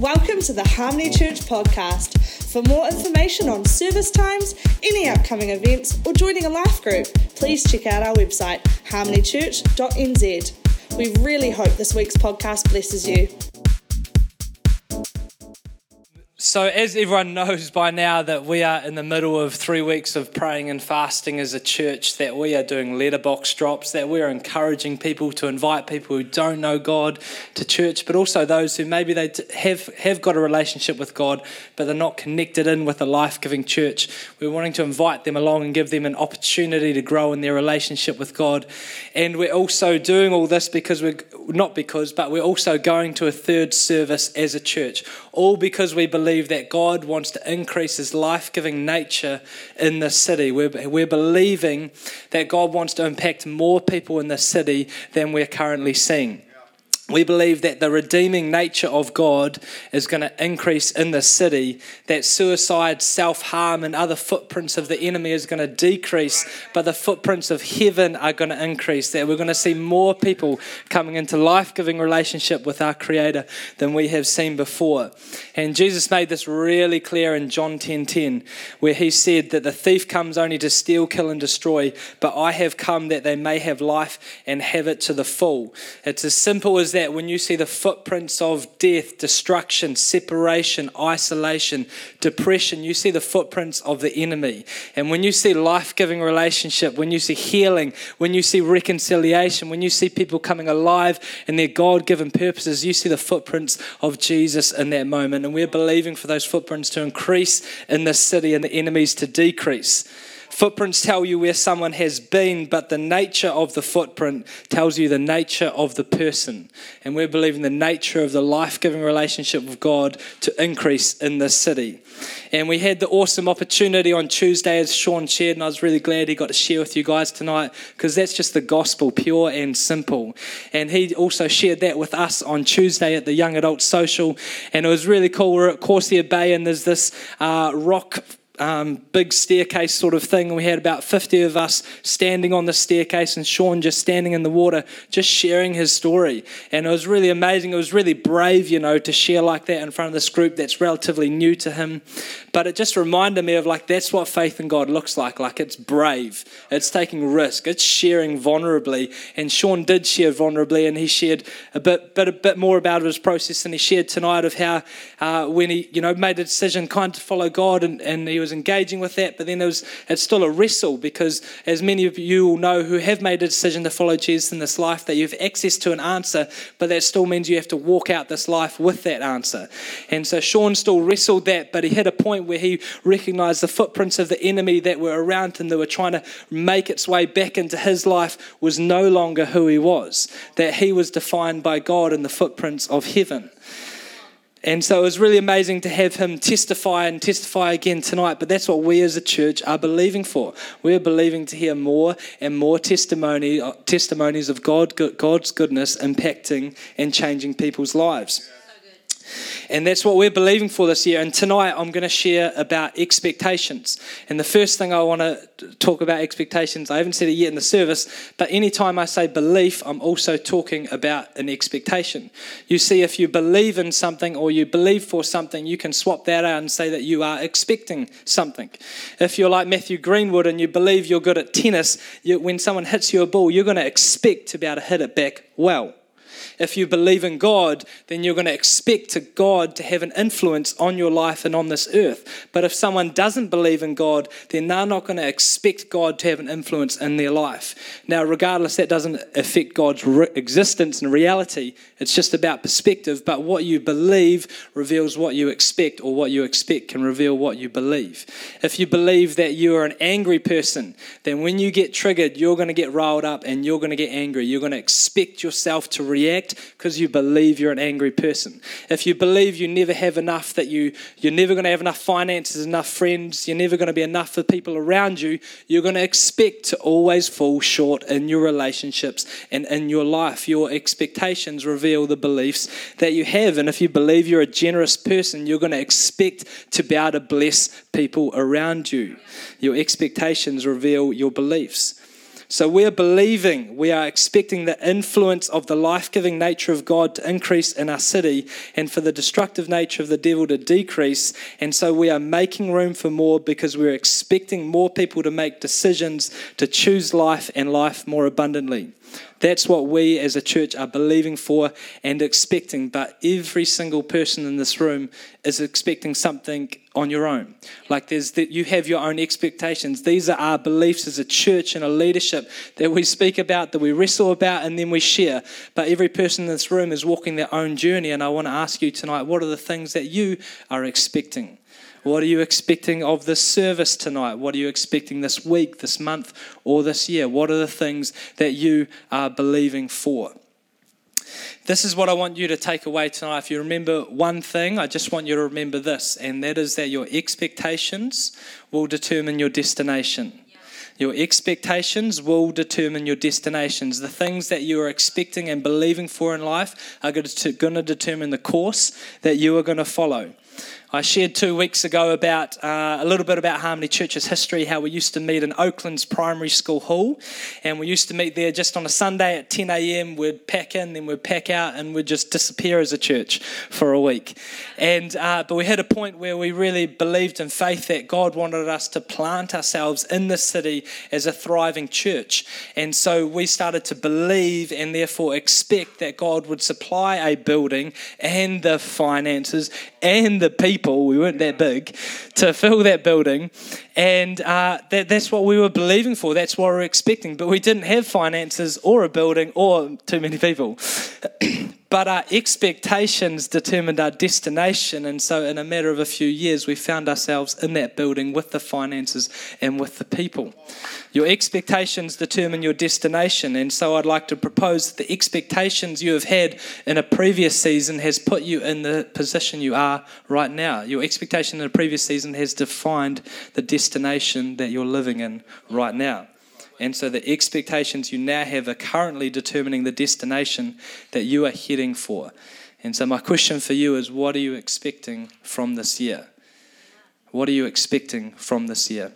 Welcome to the Harmony Church podcast. For more information on service times, any upcoming events, or joining a life group, please check out our website, harmonychurch.nz. We really hope this week's podcast blesses you. So, as everyone knows by now, that we are in the middle of three weeks of praying and fasting as a church, that we are doing letterbox drops, that we are encouraging people to invite people who don't know God to church, but also those who maybe they have, have got a relationship with God, but they're not connected in with a life giving church. We're wanting to invite them along and give them an opportunity to grow in their relationship with God. And we're also doing all this because we're not because, but we're also going to a third service as a church, all because we believe believe that God wants to increase his life giving nature in this city. We're, we're believing that God wants to impact more people in this city than we're currently seeing we believe that the redeeming nature of God is going to increase in the city, that suicide, self harm, and other footprints of the enemy is going to decrease, but the footprints of heaven are going to increase, that we're going to see more people coming into life giving relationship with our Creator than we have seen before. And Jesus made this really clear in John 10 10, where he said that the thief comes only to steal, kill, and destroy, but I have come that they may have life and have it to the full. It's as simple as that when you see the footprints of death, destruction, separation, isolation, depression, you see the footprints of the enemy. And when you see life giving relationship, when you see healing, when you see reconciliation, when you see people coming alive in their God given purposes, you see the footprints of Jesus in that moment. And we're believing for those footprints to increase in this city and the enemies to decrease. Footprints tell you where someone has been, but the nature of the footprint tells you the nature of the person. And we're believing the nature of the life giving relationship with God to increase in this city. And we had the awesome opportunity on Tuesday, as Sean shared, and I was really glad he got to share with you guys tonight because that's just the gospel, pure and simple. And he also shared that with us on Tuesday at the Young Adult Social. And it was really cool. We're at Corsair Bay, and there's this uh, rock um, big staircase sort of thing. We had about 50 of us standing on the staircase, and Sean just standing in the water, just sharing his story. And it was really amazing. It was really brave, you know, to share like that in front of this group that's relatively new to him. But it just reminded me of like, that's what faith in God looks like. Like, it's brave, it's taking risk, it's sharing vulnerably. And Sean did share vulnerably, and he shared a bit, bit, a bit more about his process. than he shared tonight of how uh, when he, you know, made a decision kind of to follow God and, and he was engaging with that, but then it was, it's still a wrestle because, as many of you will know who have made a decision to follow Jesus in this life, that you have access to an answer, but that still means you have to walk out this life with that answer. And so Sean still wrestled that, but he hit a point where he recognized the footprints of the enemy that were around him that were trying to make its way back into his life was no longer who he was, that he was defined by God in the footprints of heaven. And so it was really amazing to have him testify and testify again tonight. But that's what we as a church are believing for. We're believing to hear more and more testimony, uh, testimonies of God, God's goodness impacting and changing people's lives. And that's what we're believing for this year. And tonight I'm going to share about expectations. And the first thing I want to talk about expectations, I haven't said it yet in the service, but anytime I say belief, I'm also talking about an expectation. You see, if you believe in something or you believe for something, you can swap that out and say that you are expecting something. If you're like Matthew Greenwood and you believe you're good at tennis, you, when someone hits you a ball, you're going to expect to be able to hit it back well. If you believe in God, then you're going to expect to God to have an influence on your life and on this earth. But if someone doesn't believe in God, then they're not going to expect God to have an influence in their life. Now, regardless, that doesn't affect God's re- existence and reality. It's just about perspective. But what you believe reveals what you expect, or what you expect can reveal what you believe. If you believe that you are an angry person, then when you get triggered, you're going to get riled up and you're going to get angry. You're going to expect yourself to react because you believe you're an angry person. If you believe you never have enough, that you, you're never going to have enough finances, enough friends, you're never going to be enough for people around you, you're going to expect to always fall short in your relationships and in your life. Your expectations reveal the beliefs that you have. And if you believe you're a generous person, you're going to expect to be able to bless people around you. Your expectations reveal your beliefs. So we're believing, we are expecting the influence of the life giving nature of God to increase in our city and for the destructive nature of the devil to decrease. And so we are making room for more because we're expecting more people to make decisions to choose life and life more abundantly. That's what we as a church are believing for and expecting. But every single person in this room is expecting something on your own. Like there's that you have your own expectations. These are our beliefs as a church and a leadership that we speak about, that we wrestle about, and then we share. But every person in this room is walking their own journey. And I want to ask you tonight, what are the things that you are expecting? What are you expecting of this service tonight? What are you expecting this week, this month, or this year? What are the things that you are believing for? This is what I want you to take away tonight. If you remember one thing, I just want you to remember this, and that is that your expectations will determine your destination. Your expectations will determine your destinations. The things that you are expecting and believing for in life are going to determine the course that you are going to follow. I shared two weeks ago about uh, a little bit about Harmony Church's history, how we used to meet in Oakland's primary school hall. And we used to meet there just on a Sunday at 10 a.m. We'd pack in, then we'd pack out, and we'd just disappear as a church for a week. And, uh, but we hit a point where we really believed in faith that God wanted us to plant ourselves in the city as a thriving church. And so we started to believe and therefore expect that God would supply a building and the finances and the people people, we weren't that big, to fill that building. And uh, that, that's what we were believing for. That's what we were expecting. But we didn't have finances or a building or too many people. but our expectations determined our destination. And so, in a matter of a few years, we found ourselves in that building with the finances and with the people. Your expectations determine your destination. And so, I'd like to propose that the expectations you have had in a previous season has put you in the position you are right now. Your expectation in a previous season has defined the destination that you're living in right now. And so the expectations you now have are currently determining the destination that you are heading for. And so my question for you is what are you expecting from this year? What are you expecting from this year?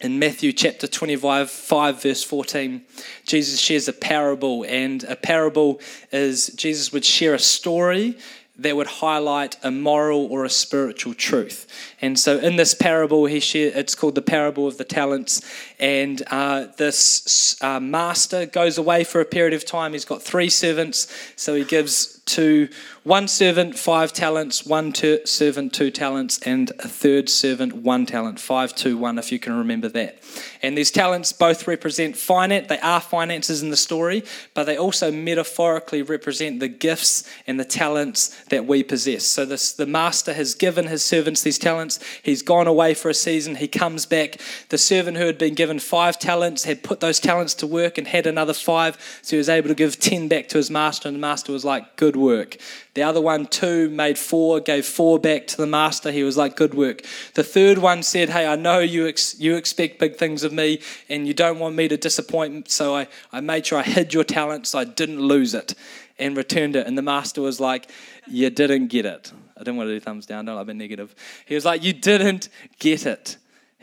In Matthew chapter 25, 5, verse 14, Jesus shares a parable, and a parable is Jesus would share a story that would highlight a moral or a spiritual truth. And so in this parable, he share, it's called the parable of the talents. And uh, this uh, master goes away for a period of time. He's got three servants, so he gives to one servant five talents, one ter- servant two talents, and a third servant one talent. Five, two, one, if you can remember that. And these talents both represent finance. They are finances in the story, but they also metaphorically represent the gifts and the talents that we possess. So this, the master has given his servants these talents. He's gone away for a season. He comes back. The servant who had been given five talents had put those talents to work and had another five. So he was able to give ten back to his master, and the master was like, Good work. The other one, two, made four, gave four back to the master. He was like, Good work. The third one said, Hey, I know you, ex- you expect big things of me and you don't want me to disappoint. So I, I made sure I hid your talent so I didn't lose it and returned it. And the master was like, You didn't get it. I didn't want to do thumbs down, don't like being negative. He was like, You didn't get it.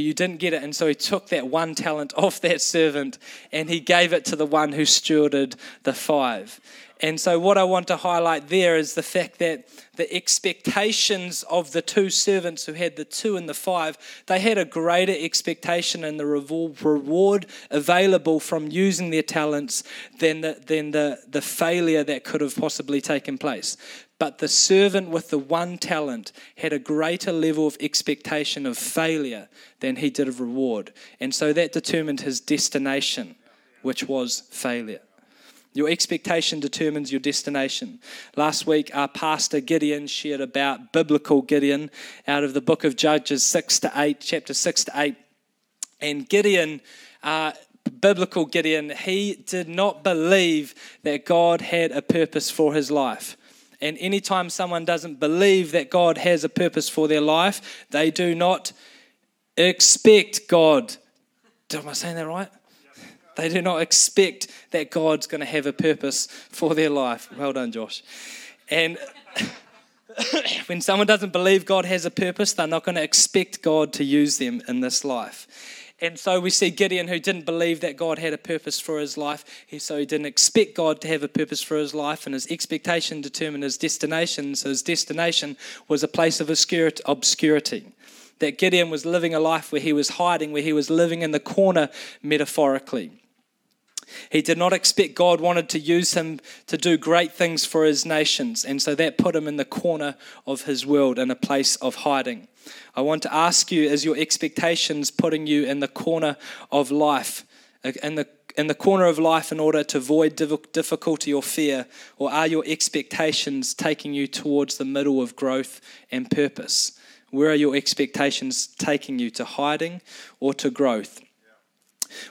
You didn't get it. And so he took that one talent off that servant and he gave it to the one who stewarded the five. And so, what I want to highlight there is the fact that the expectations of the two servants who had the two and the five, they had a greater expectation and the reward available from using their talents than the, than the, the failure that could have possibly taken place. But the servant with the one talent had a greater level of expectation of failure than he did of reward. And so that determined his destination, which was failure. Your expectation determines your destination. Last week, our pastor Gideon shared about biblical Gideon out of the book of Judges 6 to 8, chapter 6 to 8. And Gideon, uh, biblical Gideon, he did not believe that God had a purpose for his life. And anytime someone doesn't believe that God has a purpose for their life, they do not expect God. Am I saying that right? They do not expect that God's going to have a purpose for their life. Well done, Josh. And when someone doesn't believe God has a purpose, they're not going to expect God to use them in this life. And so we see Gideon who didn't believe that God had a purpose for his life. He, so he didn't expect God to have a purpose for his life, and his expectation determined his destination. So his destination was a place of obscurity. That Gideon was living a life where he was hiding, where he was living in the corner metaphorically. He did not expect God wanted to use him to do great things for his nations, and so that put him in the corner of his world in a place of hiding. I want to ask you is your expectations putting you in the corner of life, in the, in the corner of life in order to avoid difficulty or fear, or are your expectations taking you towards the middle of growth and purpose? Where are your expectations taking you to hiding or to growth?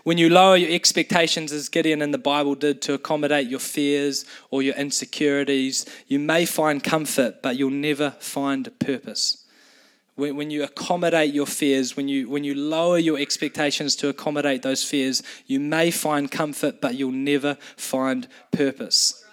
When you lower your expectations, as Gideon in the Bible did, to accommodate your fears or your insecurities, you may find comfort, but you'll never find purpose. When, when you accommodate your fears, when you, when you lower your expectations to accommodate those fears, you may find comfort, but you'll never find purpose.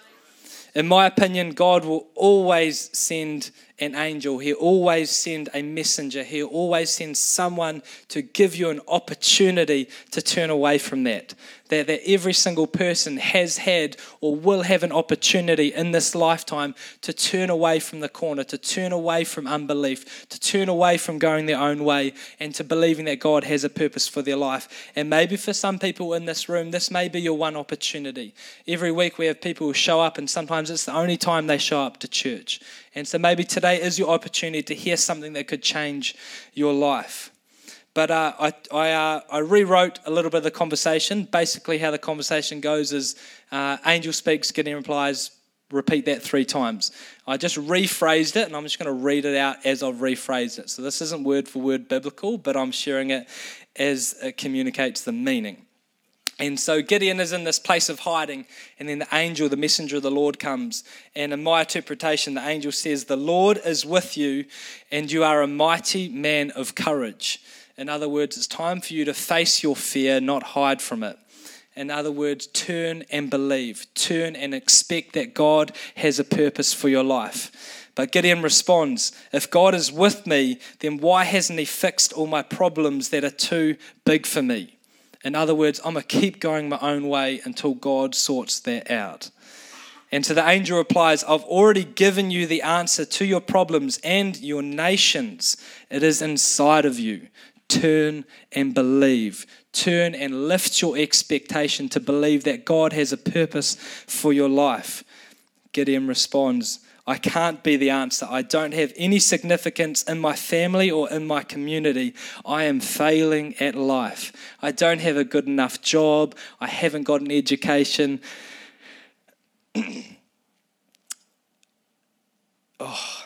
In my opinion, God will always send an angel. He'll always send a messenger. He'll always sends someone to give you an opportunity to turn away from that that, that every single person has had or will have an opportunity in this lifetime to turn away from the corner, to turn away from unbelief, to turn away from going their own way, and to believing that God has a purpose for their life. And maybe for some people in this room, this may be your one opportunity. Every week we have people who show up, and sometimes it's the only time they show up to church. And so maybe today is your opportunity to hear something that could change your life. But uh, I, I, uh, I, rewrote a little bit of the conversation. Basically, how the conversation goes is uh, angel speaks, Gideon replies, repeat that three times. I just rephrased it, and I'm just going to read it out as I've rephrased it. So this isn't word for word biblical, but I'm sharing it as it communicates the meaning. And so Gideon is in this place of hiding, and then the angel, the messenger of the Lord, comes. And in my interpretation, the angel says, The Lord is with you, and you are a mighty man of courage. In other words, it's time for you to face your fear, not hide from it. In other words, turn and believe. Turn and expect that God has a purpose for your life. But Gideon responds If God is with me, then why hasn't He fixed all my problems that are too big for me? In other words, I'm going to keep going my own way until God sorts that out. And so the angel replies, I've already given you the answer to your problems and your nations. It is inside of you turn and believe. Turn and lift your expectation to believe that God has a purpose for your life. Gideon responds, I can't be the answer. I don't have any significance in my family or in my community. I am failing at life. I don't have a good enough job. I haven't got an education. oh,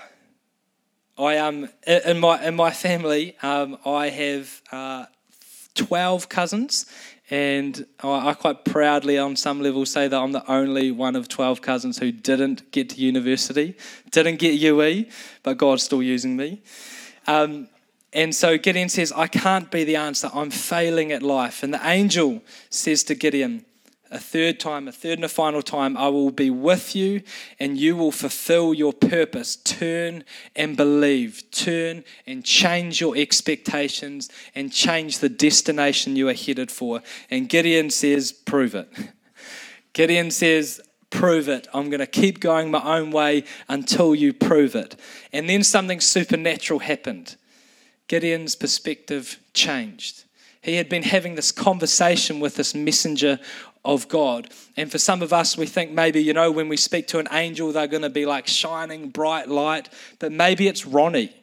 I um in my in my family um, I have uh, twelve cousins, and I, quite proudly, on some level, say that I'm the only one of twelve cousins who didn't get to university, didn't get UE, but God's still using me. Um, and so Gideon says, I can't be the answer. I'm failing at life. And the angel says to Gideon, a third time, a third and a final time, I will be with you and you will fulfill your purpose. Turn and believe. Turn and change your expectations and change the destination you are headed for. And Gideon says, Prove it. Gideon says, Prove it. I'm going to keep going my own way until you prove it. And then something supernatural happened. Gideon's perspective changed. He had been having this conversation with this messenger of God. And for some of us, we think maybe, you know, when we speak to an angel, they're going to be like shining bright light, but maybe it's Ronnie.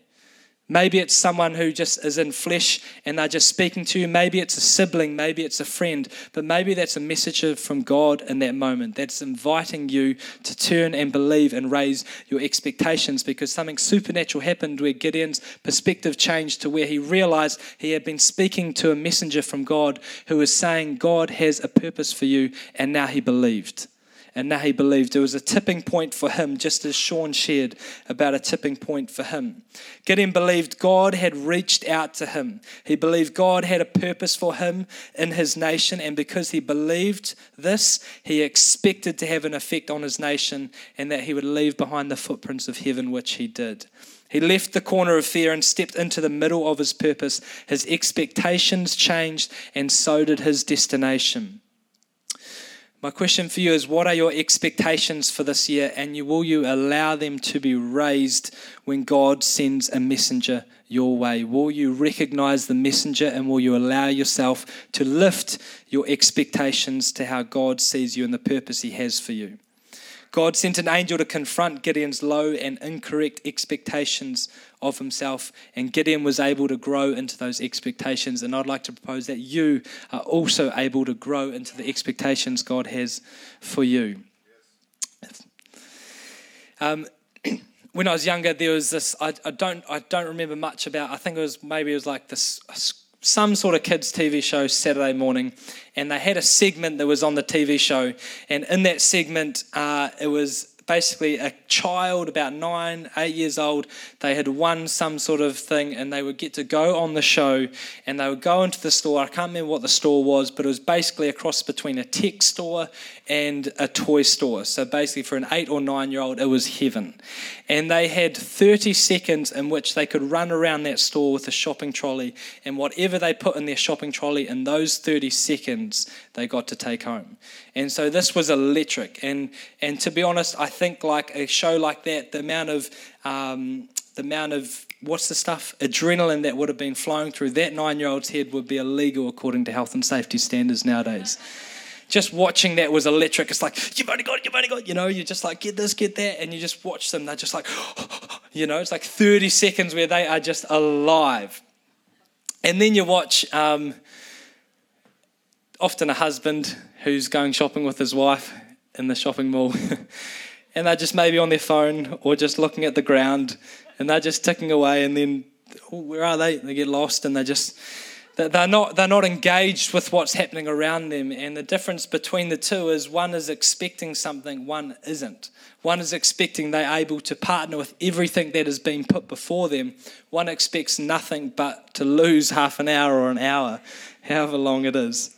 Maybe it's someone who just is in flesh and they're just speaking to you. Maybe it's a sibling, maybe it's a friend, but maybe that's a message from God in that moment that's inviting you to turn and believe and raise your expectations because something supernatural happened where Gideon's perspective changed to where he realized he had been speaking to a messenger from God who was saying, God has a purpose for you, and now he believed. And he believed. It was a tipping point for him, just as Sean shared about a tipping point for him. Gideon believed God had reached out to him. He believed God had a purpose for him in his nation, and because he believed this, he expected to have an effect on his nation and that he would leave behind the footprints of heaven, which he did. He left the corner of fear and stepped into the middle of his purpose. His expectations changed, and so did his destination. My question for you is what are your expectations for this year, and you, will you allow them to be raised when God sends a messenger your way? Will you recognize the messenger, and will you allow yourself to lift your expectations to how God sees you and the purpose He has for you? God sent an angel to confront Gideon's low and incorrect expectations of himself, and Gideon was able to grow into those expectations. And I'd like to propose that you are also able to grow into the expectations God has for you. Um, when I was younger, there was this. I, I, don't. I don't remember much about. I think it was maybe it was like this some sort of kids TV show Saturday morning, and they had a segment that was on the TV show, and in that segment, uh, it was basically a child about nine, eight years old. They had won some sort of thing and they would get to go on the show and they would go into the store. I can't remember what the store was, but it was basically a cross between a tech store and a toy store. So basically, for an eight or nine year old, it was heaven. And they had 30 seconds in which they could run around that store with a shopping trolley and whatever they put in their shopping trolley in those 30 seconds, they got to take home. And so this was electric. And, and to be honest, I think like a show like that, the amount of um, the amount of what's the stuff adrenaline that would have been flowing through that nine year old's head would be illegal according to health and safety standards nowadays. Just watching that was electric. It's like, you've only got it, you've only got. You know, you're just like, get this, get that. And you just watch them. They're just like, you know, it's like 30 seconds where they are just alive. And then you watch um, often a husband who's going shopping with his wife in the shopping mall. and they're just maybe on their phone or just looking at the ground and they're just ticking away and then oh, where are they? They get lost and they just they're not they're not engaged with what's happening around them and the difference between the two is one is expecting something one isn't. One is expecting they're able to partner with everything that has been put before them. One expects nothing but to lose half an hour or an hour however long it is.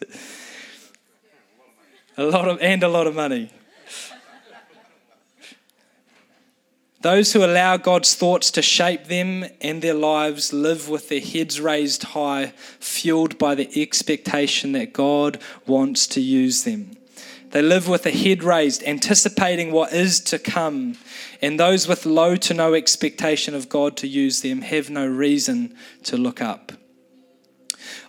A lot of and a lot of money Those who allow God's thoughts to shape them and their lives live with their heads raised high, fueled by the expectation that God wants to use them. They live with a head raised, anticipating what is to come. And those with low to no expectation of God to use them have no reason to look up.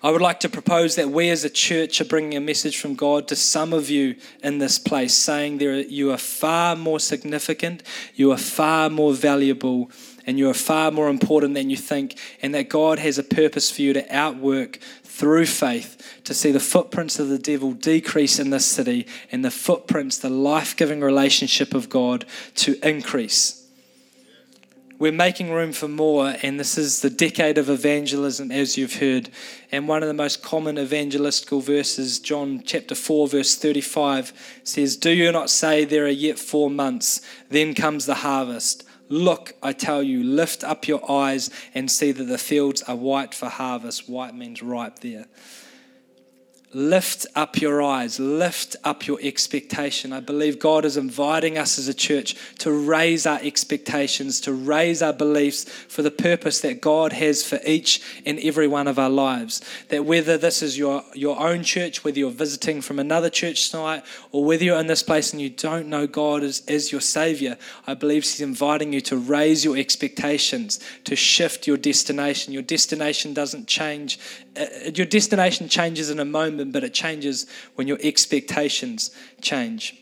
I would like to propose that we as a church are bringing a message from God to some of you in this place, saying there you are far more significant, you are far more valuable, and you are far more important than you think, and that God has a purpose for you to outwork through faith to see the footprints of the devil decrease in this city and the footprints, the life giving relationship of God to increase we're making room for more, and this is the decade of evangelism, as you've heard. And one of the most common evangelistical verses, John chapter 4, verse 35, says, Do you not say there are yet four months? Then comes the harvest. Look, I tell you, lift up your eyes and see that the fields are white for harvest. White means ripe there lift up your eyes, lift up your expectation. I believe God is inviting us as a church to raise our expectations, to raise our beliefs for the purpose that God has for each and every one of our lives. That whether this is your, your own church, whether you're visiting from another church tonight, or whether you're in this place and you don't know God as, as your Savior, I believe He's inviting you to raise your expectations, to shift your destination. Your destination doesn't change, Uh, your destination changes in a moment but it changes when your expectations change.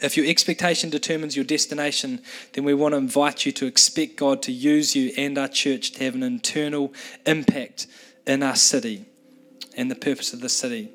If your expectation determines your destination, then we want to invite you to expect God to use you and our church to have an internal impact in our city and the purpose of the city.